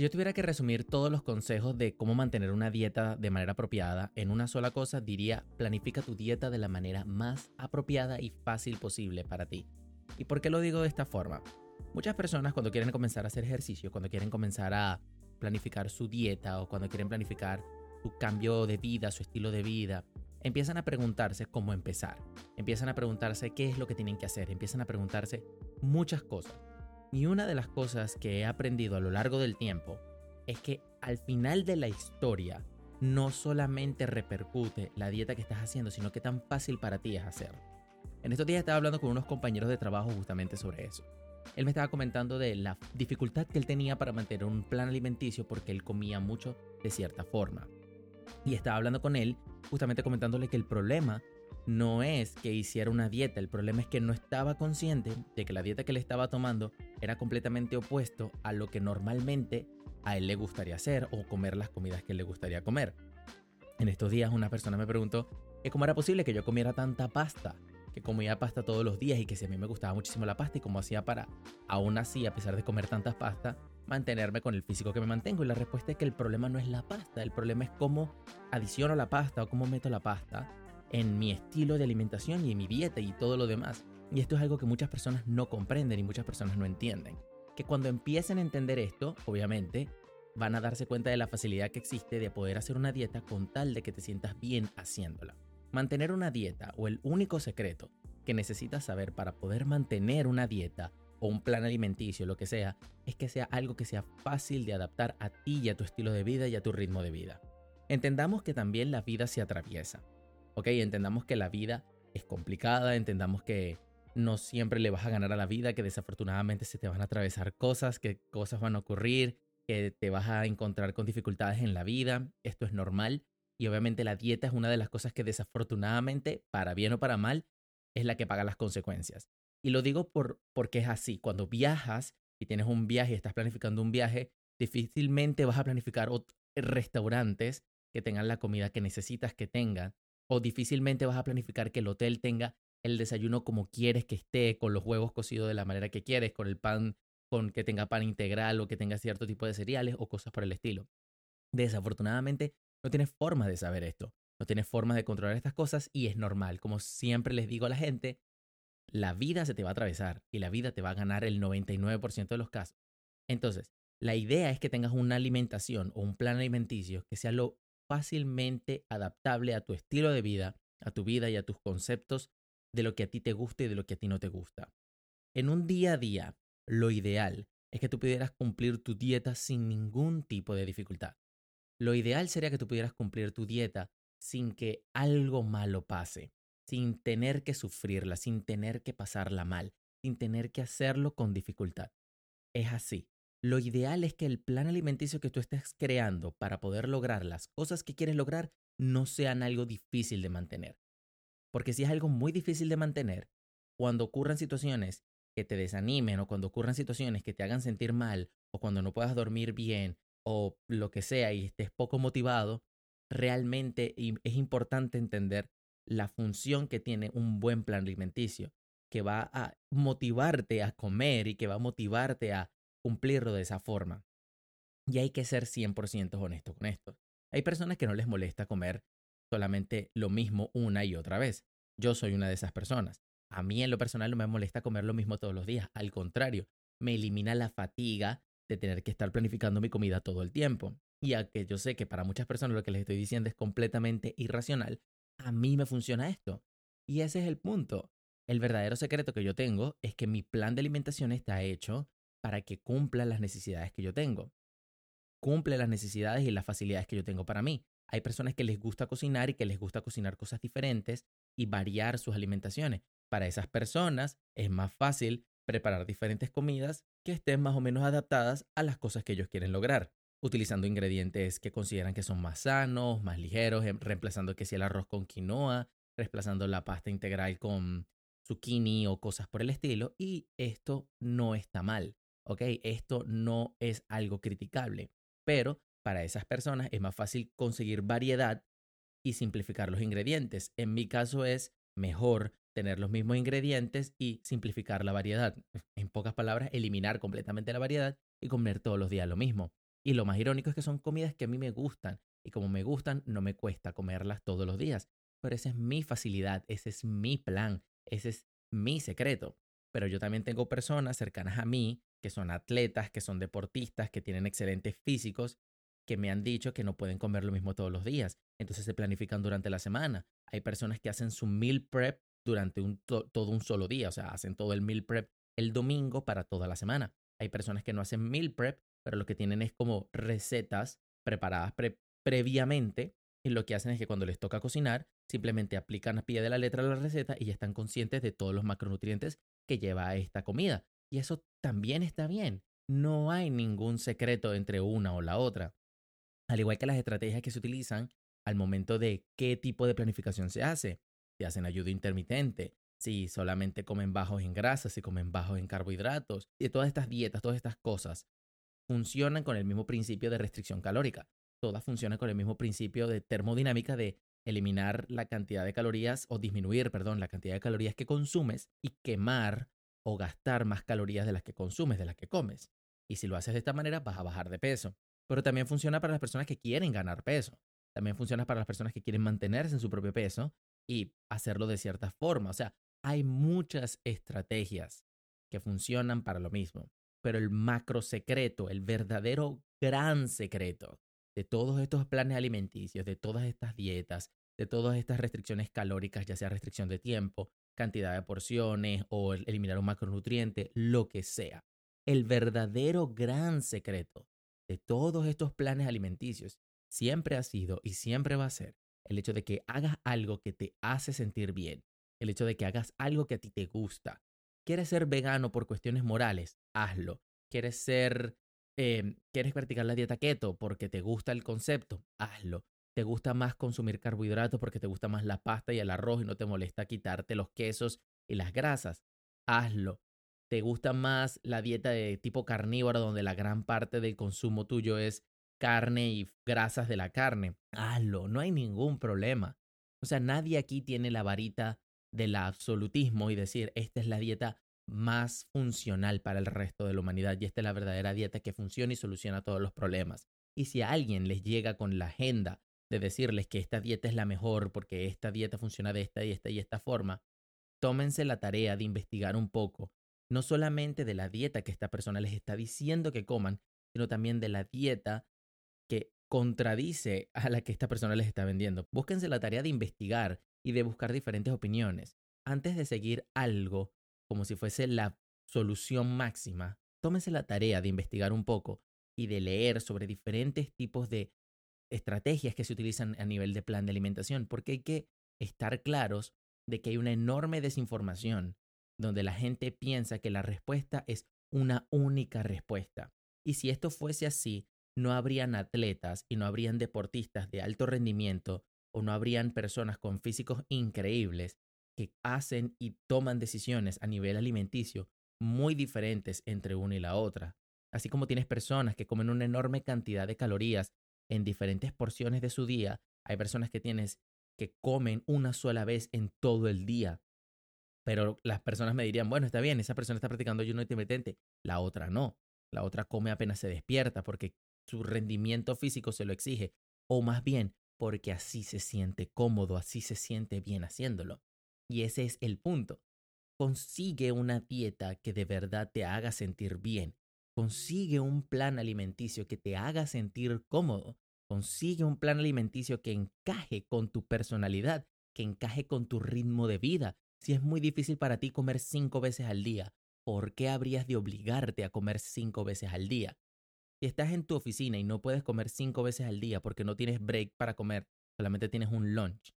Si yo tuviera que resumir todos los consejos de cómo mantener una dieta de manera apropiada en una sola cosa, diría planifica tu dieta de la manera más apropiada y fácil posible para ti. ¿Y por qué lo digo de esta forma? Muchas personas cuando quieren comenzar a hacer ejercicio, cuando quieren comenzar a planificar su dieta o cuando quieren planificar su cambio de vida, su estilo de vida, empiezan a preguntarse cómo empezar. Empiezan a preguntarse qué es lo que tienen que hacer. Empiezan a preguntarse muchas cosas. Y una de las cosas que he aprendido a lo largo del tiempo es que al final de la historia no solamente repercute la dieta que estás haciendo, sino que tan fácil para ti es hacerlo. En estos días estaba hablando con unos compañeros de trabajo justamente sobre eso. Él me estaba comentando de la dificultad que él tenía para mantener un plan alimenticio porque él comía mucho de cierta forma. Y estaba hablando con él justamente comentándole que el problema no es que hiciera una dieta, el problema es que no estaba consciente de que la dieta que le estaba tomando era completamente opuesto a lo que normalmente a él le gustaría hacer o comer las comidas que le gustaría comer. En estos días una persona me preguntó que cómo era posible que yo comiera tanta pasta, que comía pasta todos los días y que si a mí me gustaba muchísimo la pasta y cómo hacía para, aún así, a pesar de comer tantas pasta, mantenerme con el físico que me mantengo. Y la respuesta es que el problema no es la pasta, el problema es cómo adiciono la pasta o cómo meto la pasta en mi estilo de alimentación y en mi dieta y todo lo demás. Y esto es algo que muchas personas no comprenden y muchas personas no entienden. Que cuando empiecen a entender esto, obviamente, van a darse cuenta de la facilidad que existe de poder hacer una dieta con tal de que te sientas bien haciéndola. Mantener una dieta o el único secreto que necesitas saber para poder mantener una dieta o un plan alimenticio, lo que sea, es que sea algo que sea fácil de adaptar a ti y a tu estilo de vida y a tu ritmo de vida. Entendamos que también la vida se atraviesa. ¿Ok? Entendamos que la vida es complicada, entendamos que no siempre le vas a ganar a la vida, que desafortunadamente se te van a atravesar cosas, que cosas van a ocurrir, que te vas a encontrar con dificultades en la vida, esto es normal. Y obviamente la dieta es una de las cosas que desafortunadamente, para bien o para mal, es la que paga las consecuencias. Y lo digo por, porque es así. Cuando viajas y tienes un viaje y estás planificando un viaje, difícilmente vas a planificar restaurantes que tengan la comida que necesitas que tengan o difícilmente vas a planificar que el hotel tenga el desayuno como quieres que esté, con los huevos cocidos de la manera que quieres, con el pan, con que tenga pan integral o que tenga cierto tipo de cereales o cosas por el estilo. Desafortunadamente, no tienes forma de saber esto, no tienes forma de controlar estas cosas y es normal. Como siempre les digo a la gente, la vida se te va a atravesar y la vida te va a ganar el 99% de los casos. Entonces, la idea es que tengas una alimentación o un plan alimenticio que sea lo fácilmente adaptable a tu estilo de vida, a tu vida y a tus conceptos de lo que a ti te gusta y de lo que a ti no te gusta. En un día a día, lo ideal es que tú pudieras cumplir tu dieta sin ningún tipo de dificultad. Lo ideal sería que tú pudieras cumplir tu dieta sin que algo malo pase, sin tener que sufrirla, sin tener que pasarla mal, sin tener que hacerlo con dificultad. Es así. Lo ideal es que el plan alimenticio que tú estés creando para poder lograr las cosas que quieres lograr no sean algo difícil de mantener. Porque si es algo muy difícil de mantener, cuando ocurran situaciones que te desanimen o cuando ocurran situaciones que te hagan sentir mal o cuando no puedas dormir bien o lo que sea y estés poco motivado, realmente es importante entender la función que tiene un buen plan alimenticio, que va a motivarte a comer y que va a motivarte a cumplirlo de esa forma. Y hay que ser 100% honesto con esto. Hay personas que no les molesta comer solamente lo mismo una y otra vez. Yo soy una de esas personas. A mí en lo personal no me molesta comer lo mismo todos los días. Al contrario, me elimina la fatiga de tener que estar planificando mi comida todo el tiempo. Y aunque yo sé que para muchas personas lo que les estoy diciendo es completamente irracional, a mí me funciona esto. Y ese es el punto. El verdadero secreto que yo tengo es que mi plan de alimentación está hecho para que cumpla las necesidades que yo tengo. Cumple las necesidades y las facilidades que yo tengo para mí. Hay personas que les gusta cocinar y que les gusta cocinar cosas diferentes y variar sus alimentaciones. Para esas personas es más fácil preparar diferentes comidas que estén más o menos adaptadas a las cosas que ellos quieren lograr, utilizando ingredientes que consideran que son más sanos, más ligeros, em, reemplazando que si el arroz con quinoa, reemplazando la pasta integral con zucchini o cosas por el estilo, y esto no está mal. ¿Ok? Esto no es algo criticable, pero para esas personas es más fácil conseguir variedad y simplificar los ingredientes. En mi caso es mejor tener los mismos ingredientes y simplificar la variedad. En pocas palabras, eliminar completamente la variedad y comer todos los días lo mismo. Y lo más irónico es que son comidas que a mí me gustan. Y como me gustan, no me cuesta comerlas todos los días. Pero esa es mi facilidad, ese es mi plan, ese es mi secreto. Pero yo también tengo personas cercanas a mí que son atletas, que son deportistas, que tienen excelentes físicos, que me han dicho que no pueden comer lo mismo todos los días. Entonces se planifican durante la semana. Hay personas que hacen su meal prep durante un todo un solo día, o sea, hacen todo el meal prep el domingo para toda la semana. Hay personas que no hacen meal prep, pero lo que tienen es como recetas preparadas previamente y lo que hacen es que cuando les toca cocinar, simplemente aplican a pie de la letra la receta y ya están conscientes de todos los macronutrientes que lleva esta comida. Y eso también está bien. No hay ningún secreto entre una o la otra. Al igual que las estrategias que se utilizan al momento de qué tipo de planificación se hace. Si hacen ayuda intermitente, si solamente comen bajos en grasas, si comen bajos en carbohidratos. Y todas estas dietas, todas estas cosas funcionan con el mismo principio de restricción calórica. Todas funcionan con el mismo principio de termodinámica de eliminar la cantidad de calorías o disminuir, perdón, la cantidad de calorías que consumes y quemar o gastar más calorías de las que consumes, de las que comes. Y si lo haces de esta manera, vas a bajar de peso. Pero también funciona para las personas que quieren ganar peso. También funciona para las personas que quieren mantenerse en su propio peso y hacerlo de cierta forma. O sea, hay muchas estrategias que funcionan para lo mismo. Pero el macro secreto, el verdadero gran secreto de todos estos planes alimenticios, de todas estas dietas, de todas estas restricciones calóricas, ya sea restricción de tiempo, cantidad de porciones o eliminar un macronutriente, lo que sea. El verdadero gran secreto de todos estos planes alimenticios siempre ha sido y siempre va a ser el hecho de que hagas algo que te hace sentir bien, el hecho de que hagas algo que a ti te gusta. ¿Quieres ser vegano por cuestiones morales? Hazlo. ¿Quieres ser Em, ¿Quieres practicar la dieta keto porque te gusta el concepto? Hazlo. ¿Te gusta más consumir carbohidratos porque te gusta más la pasta y el arroz y no te molesta quitarte los quesos y las grasas? Hazlo. ¿Te gusta más la dieta de tipo carnívoro donde la gran parte del consumo tuyo es carne y grasas de la carne? Hazlo. No hay ningún problema. O sea, nadie aquí tiene la varita del absolutismo y decir, esta es la dieta más funcional para el resto de la humanidad y esta es la verdadera dieta que funciona y soluciona todos los problemas. Y si a alguien les llega con la agenda de decirles que esta dieta es la mejor porque esta dieta funciona de esta y esta y esta forma, tómense la tarea de investigar un poco, no solamente de la dieta que esta persona les está diciendo que coman, sino también de la dieta que contradice a la que esta persona les está vendiendo. Búsquense la tarea de investigar y de buscar diferentes opiniones. Antes de seguir algo, como si fuese la solución máxima, tómense la tarea de investigar un poco y de leer sobre diferentes tipos de estrategias que se utilizan a nivel de plan de alimentación, porque hay que estar claros de que hay una enorme desinformación donde la gente piensa que la respuesta es una única respuesta. Y si esto fuese así, no habrían atletas y no habrían deportistas de alto rendimiento o no habrían personas con físicos increíbles que hacen y toman decisiones a nivel alimenticio muy diferentes entre una y la otra. Así como tienes personas que comen una enorme cantidad de calorías en diferentes porciones de su día, hay personas que tienes que comen una sola vez en todo el día. Pero las personas me dirían, bueno, está bien, esa persona está practicando ayuno intermitente, la otra no. La otra come apenas se despierta porque su rendimiento físico se lo exige. O más bien, porque así se siente cómodo, así se siente bien haciéndolo. Y ese es el punto. Consigue una dieta que de verdad te haga sentir bien. Consigue un plan alimenticio que te haga sentir cómodo. Consigue un plan alimenticio que encaje con tu personalidad, que encaje con tu ritmo de vida. Si es muy difícil para ti comer cinco veces al día, ¿por qué habrías de obligarte a comer cinco veces al día? Si estás en tu oficina y no puedes comer cinco veces al día porque no tienes break para comer, solamente tienes un lunch,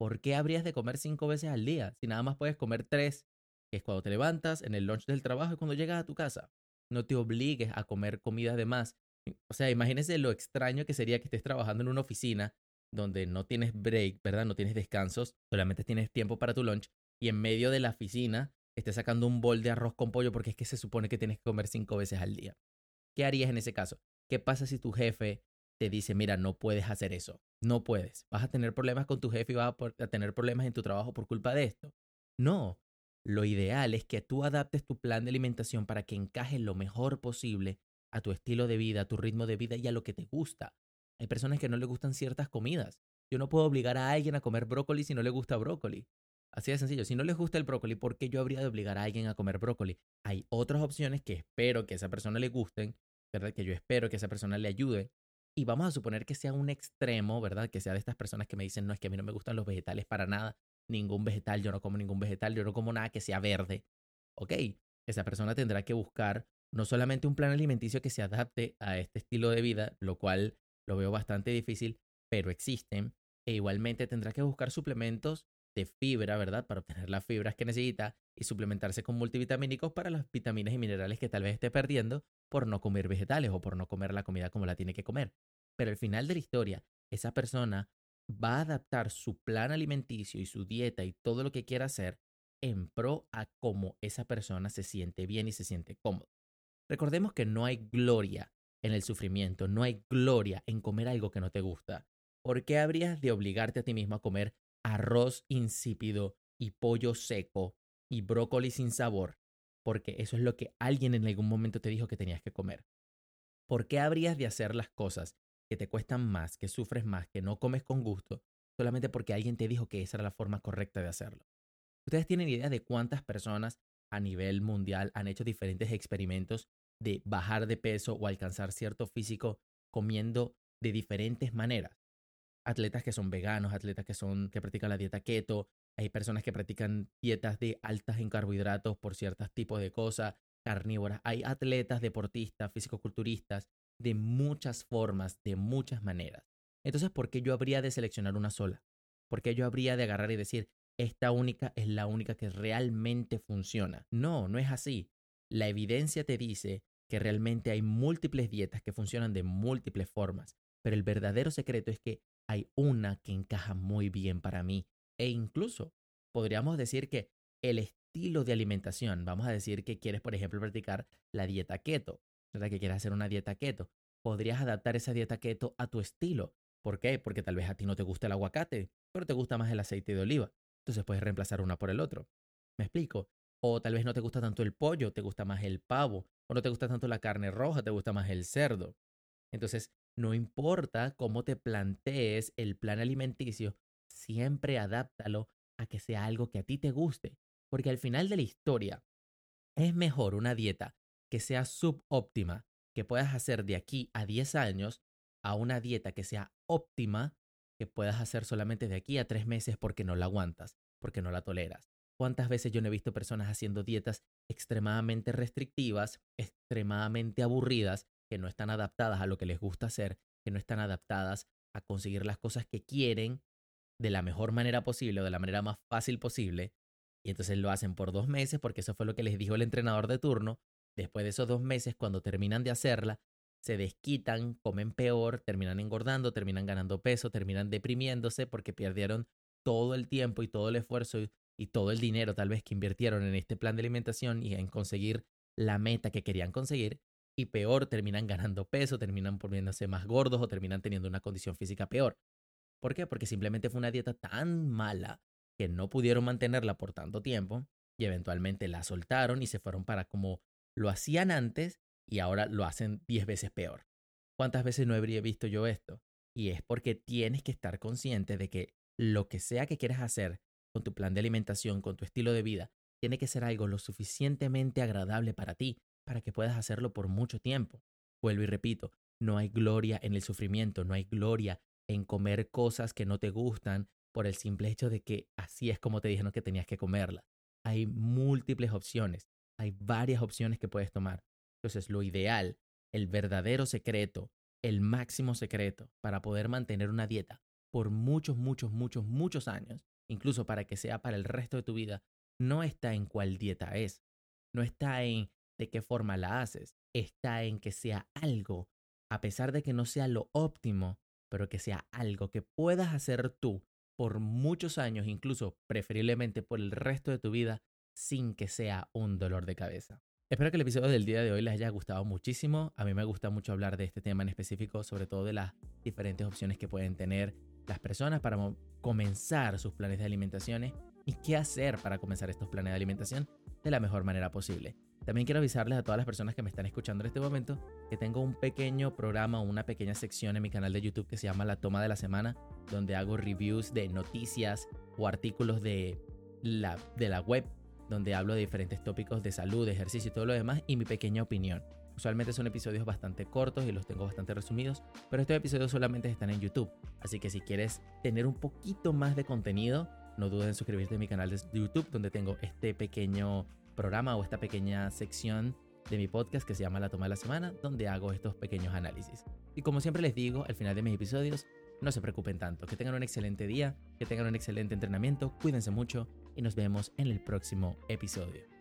¿por qué habrías de comer cinco veces al día si nada más puedes comer tres, que es cuando te levantas, en el lunch del trabajo y cuando llegas a tu casa? No te obligues a comer comidas de más. O sea, imagínese lo extraño que sería que estés trabajando en una oficina donde no tienes break, ¿verdad? No tienes descansos, solamente tienes tiempo para tu lunch y en medio de la oficina estés sacando un bol de arroz con pollo porque es que se supone que tienes que comer cinco veces al día. ¿Qué harías en ese caso? ¿Qué pasa si tu jefe te dice, mira, no puedes hacer eso. No puedes. Vas a tener problemas con tu jefe y vas a, tener problemas en tu trabajo por culpa de esto. No. Lo ideal es que tú adaptes tu plan de alimentación para que encaje lo mejor posible a tu estilo de vida, a tu ritmo de vida y a lo que te gusta. Hay personas que no les gustan ciertas comidas. Yo no puedo obligar a alguien a comer brócoli si no le gusta brócoli. Así de sencillo. Si no les gusta el brócoli, ¿por qué yo habría de obligar a alguien a comer brócoli? Hay otras opciones que espero que a esa persona le gusten, ¿verdad? Que yo espero que esa persona le ayude. Y vamos a suponer que sea un extremo, ¿verdad? Que sea de estas personas que me dicen, no, es que a mí no me gustan los vegetales para nada. Ningún vegetal, yo no como ningún vegetal, yo no como nada que sea verde. Ok, esa persona tendrá que buscar no solamente un plan alimenticio que se adapte a este estilo de vida, lo cual lo veo bastante difícil, pero existen. E igualmente tendrá que buscar suplementos de fibra, ¿verdad? Para obtener las fibras que necesita y suplementarse con multivitamínicos para las vitaminas y minerales que tal vez esté perdiendo por no comer vegetales o por no comer la comida como la tiene que comer. Pero al final de la historia, esa persona va a adaptar su plan alimenticio y su dieta y todo lo que quiera hacer en pro a cómo esa persona se siente bien y se siente cómodo. Recordemos que no hay gloria en el sufrimiento, no hay gloria en comer algo que no te gusta. ¿Por qué habrías de obligarte a ti mismo a comer arroz insípido y pollo seco y brócoli sin sabor, porque eso es lo que alguien en algún momento te dijo que tenías que comer. ¿Por qué habrías de hacer las cosas que te cuestan más, que sufres más, que no comes con gusto, solamente porque alguien te dijo que esa era la forma correcta de hacerlo? ¿Ustedes tienen idea de cuántas personas a nivel mundial han hecho diferentes experimentos de bajar de peso o alcanzar cierto físico comiendo de diferentes maneras? atletas que son veganos, atletas que son que practican la dieta keto, hay personas que practican dietas de altas en carbohidratos por ciertos tipos de cosas, carnívoras, hay atletas, deportistas, fisicoculturistas de muchas formas, de muchas maneras. Entonces, ¿por qué yo habría de seleccionar una sola? ¿Por qué yo habría de agarrar y decir, esta única es la única que realmente funciona? No, no es así. La evidencia te dice que realmente hay múltiples dietas que funcionan de múltiples formas, pero el verdadero secreto es que hay una que encaja muy bien para mí. E incluso podríamos decir que el estilo de alimentación, vamos a decir que quieres, por ejemplo, practicar la dieta keto, ¿verdad? Que quieres hacer una dieta keto. Podrías adaptar esa dieta keto a tu estilo. ¿Por qué? Porque tal vez a ti no te gusta el aguacate, pero te gusta más el aceite de oliva. Entonces puedes reemplazar una por el otro. ¿Me explico? O tal vez no te gusta tanto el pollo, te gusta más el pavo. O no te gusta tanto la carne roja, te gusta más el cerdo. Entonces, no importa cómo te plantees el plan alimenticio, siempre adáptalo a que sea algo que a ti te guste, porque al final de la historia es mejor una dieta que sea subóptima, que puedas hacer de aquí a 10 años, a una dieta que sea óptima, que puedas hacer solamente de aquí a 3 meses porque no la aguantas, porque no la toleras. ¿Cuántas veces yo no he visto personas haciendo dietas extremadamente restrictivas, extremadamente aburridas, que no están adaptadas a lo que les gusta hacer, que no están adaptadas a conseguir las cosas que quieren de la mejor manera posible o de la manera más fácil posible. Y entonces lo hacen por dos meses porque eso fue lo que les dijo el entrenador de turno. Después de esos dos meses, cuando terminan de hacerla, se desquitan, comen peor, terminan engordando, terminan ganando peso, terminan deprimiéndose porque perdieron todo el tiempo y todo el esfuerzo y, y todo el dinero tal vez que invirtieron en este plan de alimentación y en conseguir la meta que querían conseguir y peor terminan ganando peso, terminan poniéndose más gordos o terminan teniendo una condición física peor. ¿Por qué? Porque simplemente fue una dieta tan mala que no pudieron mantenerla por tanto tiempo y eventualmente la soltaron y se fueron para como lo hacían antes y ahora lo hacen 10 veces peor. ¿Cuántas veces no habría visto yo esto? Y es porque tienes que estar consciente de que lo que sea que quieras hacer con tu plan de alimentación, con tu estilo de vida, tiene que ser algo lo suficientemente agradable para ti, para que puedas hacerlo por mucho tiempo. Vuelvo y repito, no hay gloria en el sufrimiento, no hay gloria en comer cosas que no te gustan por el simple hecho de que así es como te dijeron que tenías que comerla. Hay múltiples opciones, hay varias opciones que puedes tomar. Entonces, lo ideal, el verdadero secreto, el máximo secreto para poder mantener una dieta por muchos, muchos, muchos, muchos años, incluso para que sea para el resto de tu vida, no está en cuál dieta es, no está en de qué forma la haces. Está en que sea algo, a pesar de que no sea lo óptimo, pero que sea algo que puedas hacer tú por muchos años, incluso preferiblemente por el resto de tu vida, sin que sea un dolor de cabeza. Espero que el episodio del día de hoy les haya gustado muchísimo. A mí me gusta mucho hablar de este tema en específico, sobre todo de las diferentes opciones que pueden tener las personas para comenzar sus planes de alimentación y qué hacer para comenzar estos planes de alimentación de la mejor manera posible. También quiero avisarles a todas las personas que me están escuchando en este momento que tengo un pequeño programa una pequeña sección en mi canal de YouTube que se llama La Toma de la Semana, donde hago reviews de noticias o artículos de la, de la web, donde hablo de diferentes tópicos de salud, de ejercicio y todo lo demás, y mi pequeña opinión. Usualmente son episodios bastante cortos y los tengo bastante resumidos, pero estos episodios solamente están en YouTube. Así que si quieres tener un poquito más de contenido, no dudes en suscribirte a mi canal de YouTube, donde tengo este pequeño programa o esta pequeña sección de mi podcast que se llama La Toma de la Semana, donde hago estos pequeños análisis. Y como siempre les digo al final de mis episodios, no se preocupen tanto, que tengan un excelente día, que tengan un excelente entrenamiento, cuídense mucho y nos vemos en el próximo episodio.